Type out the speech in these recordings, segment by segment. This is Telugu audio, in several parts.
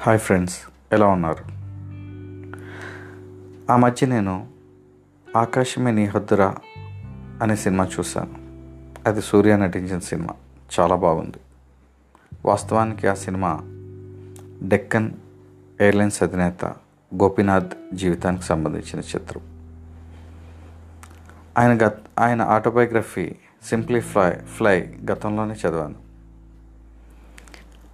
హాయ్ ఫ్రెండ్స్ ఎలా ఉన్నారు? ఆ మధ్య నేను ఆకాశమే నీ హద్దురా అనే సినిమా చూశాను. అది సూర్య నటించిన సినిమా. చాలా బాగుంది. వాస్తవానికి ఆ సినిమా డెక్కన్ ఎయిర్లైన్స్ అధినేత గోపీనాథ్ జీవితానికి సంబంధించిన చిత్రం. ఆయన గత ఆయన ఆటోబయోగ్రఫీ సింప్లీ ఫ్లై ఫ్లై గతంలోనే చదివాను.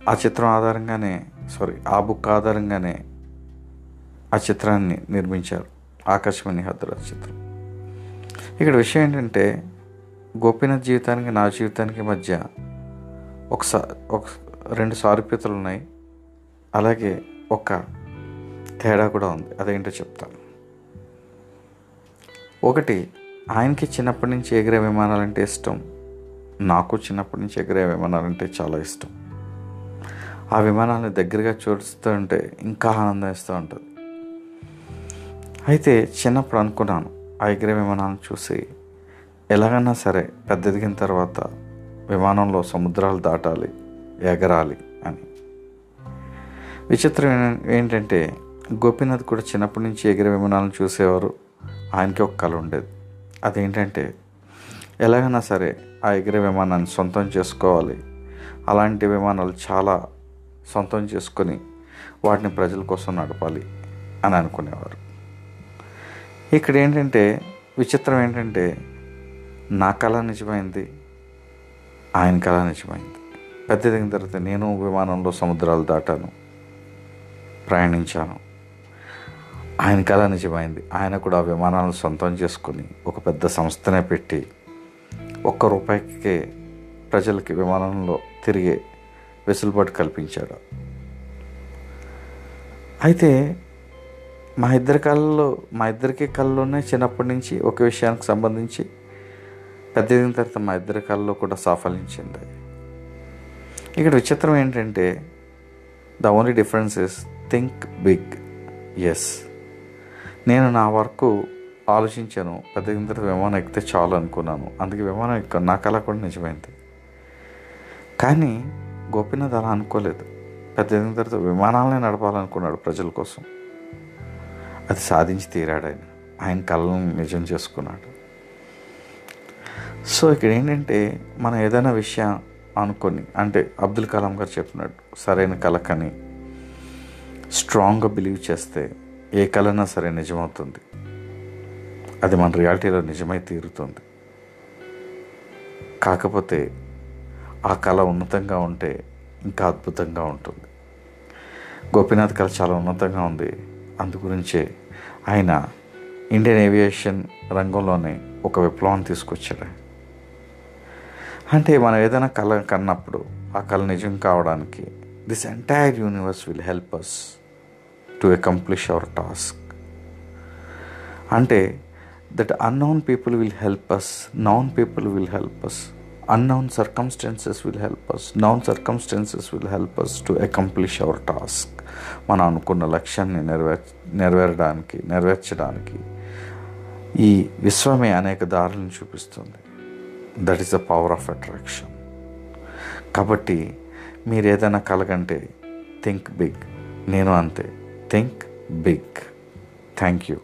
ఆ చిత్రం ఆధారంగానే సారీ ఆ బుక్ ఆధారంగానే ఆ చిత్రాన్ని నిర్మించారు. ఆకాశవాణి హద్దుల చిత్రం. ఇక్కడ విషయం ఏంటంటే గోపీనాథ్ జీవితానికి నా జీవితానికి మధ్య ఒకసారి ఒక రెండు సారూప్యతలు ఉన్నాయి. అలాగే ఒక తేడా కూడా ఉంది. అదేంటో చెప్తాను. ఒకటి ఆయనకి చిన్నప్పటి నుంచి ఎగిరే విమానాలంటే ఇష్టం. నాకు చిన్నప్పటి నుంచి ఎగిరే విమానాలంటే చాలా ఇష్టం. ఆ విమానాన్ని దగ్గరగా చూస్తూ ఉంటే ఇంకా ఆనందం ఇస్తూ ఉంటుంది. అయితే చిన్నప్పుడు అనుకున్నాను ఆ ఎగిరే విమానాన్ని చూసి ఎలాగైనా సరే పెద్ద ఎదిగిన తర్వాత విమానంలో సముద్రాలు దాటాలి ఎగరాలి అని. విచిత్రం ఏంటంటే గోపీనాథ్ కూడా చిన్నప్పటి నుంచి ఎగిరే విమానాలను చూసేవారు. ఆయనకి ఒక కళ ఉండేది. అదేంటంటే ఎలాగైనా సరే ఆ ఎగిరే విమానాన్ని సొంతం చేసుకోవాలి. అలాంటి విమానాలు చాలా సొంతం చేసుకొని వాటిని ప్రజల కోసం నడపాలి అని అనుకునేవారు. ఇక్కడ ఏంటంటే విచిత్రం ఏంటంటే నా కళ నిజమైంది ఆయన కళ నిజమైంది. పెద్ద ఎదిగిన తర్వాత నేను విమానంలో సముద్రాలు దాటాను ప్రయాణించాను. ఆయన కళ నిజమైంది. ఆయన కూడా విమానాలను సొంతం చేసుకుని ఒక పెద్ద సంస్థనే పెట్టి ఒక్క రూపాయికే ప్రజలకి విమానంలో తిరిగే వెసులుబాటు కల్పించాడు. అయితే మా ఇద్దరి కళ్ళలో మా ఇద్దరికి కళ్ళలోనే చిన్నప్పటి నుంచి ఒక విషయానికి సంబంధించి పెద్ద తర్వాత మా ఇద్దరి కళ్ళలో కూడా సాఫలించింది. ఇక్కడ విచిత్రం ఏంటంటే the only difference is think big yes. నేను నా వరకు ఆలోచించాను పెద్దదిన తర్వాత విమానం ఎక్కితే చాలు అనుకున్నాను. అందుకే విమానం ఎక్క నా కళ కూడా నిజమైంది. కానీ గోపీనాథ్ అలా అనుకోలేదు. పెద్ద ఎదిగిన తర్వాత విమానాలనే నడపాలనుకున్నాడు ప్రజల కోసం. అది సాధించి తీరాడు ఆయన. ఆయన కళ్ళను నిజం చేసుకున్నాడు. సో ఇక్కడ ఏంటంటే మనం ఏదైనా విషయం అనుకొని అంటే అబ్దుల్ కలాం గారు చెప్పినట్టు సరైన కళ కని స్ట్రాంగ్గా బిలీవ్ చేస్తే ఏ కళనా సరే నిజమవుతుంది. అది మన రియాలిటీలో నిజమై తీరుతుంది. కాకపోతే ఆ కళ ఉన్నతంగా ఉంటే ఇంకా అద్భుతంగా ఉంటుంది. గోపీనాథ్ కళ చాలా ఉన్నతంగా ఉంది. అందుగురించే ఆయన ఇండియన్ ఏవియేషన్ రంగంలోనే ఒక విప్లవం తీసుకొచ్చాడు. అంటే మనం ఏదైనా కళ కన్నప్పుడు ఆ కళ నిజం కావడానికి this entire universe will help us to accomplish our task అంటే that unknown people will help us known people will help us unknown circumstances will help us known circumstances will help us to accomplish our task మనం అనుకున్న లక్ష్యాన్ని నెరవేర్ నెరవేరడానికి నెరవేర్చడానికి ఈ విశ్వమే అనేక దారులను చూపిస్తుంది. That is the power of attraction కాబట్టి మీరు ఏదైనా కలగంటే థింక్ బిగ్ నేను అంతే. Think big thank you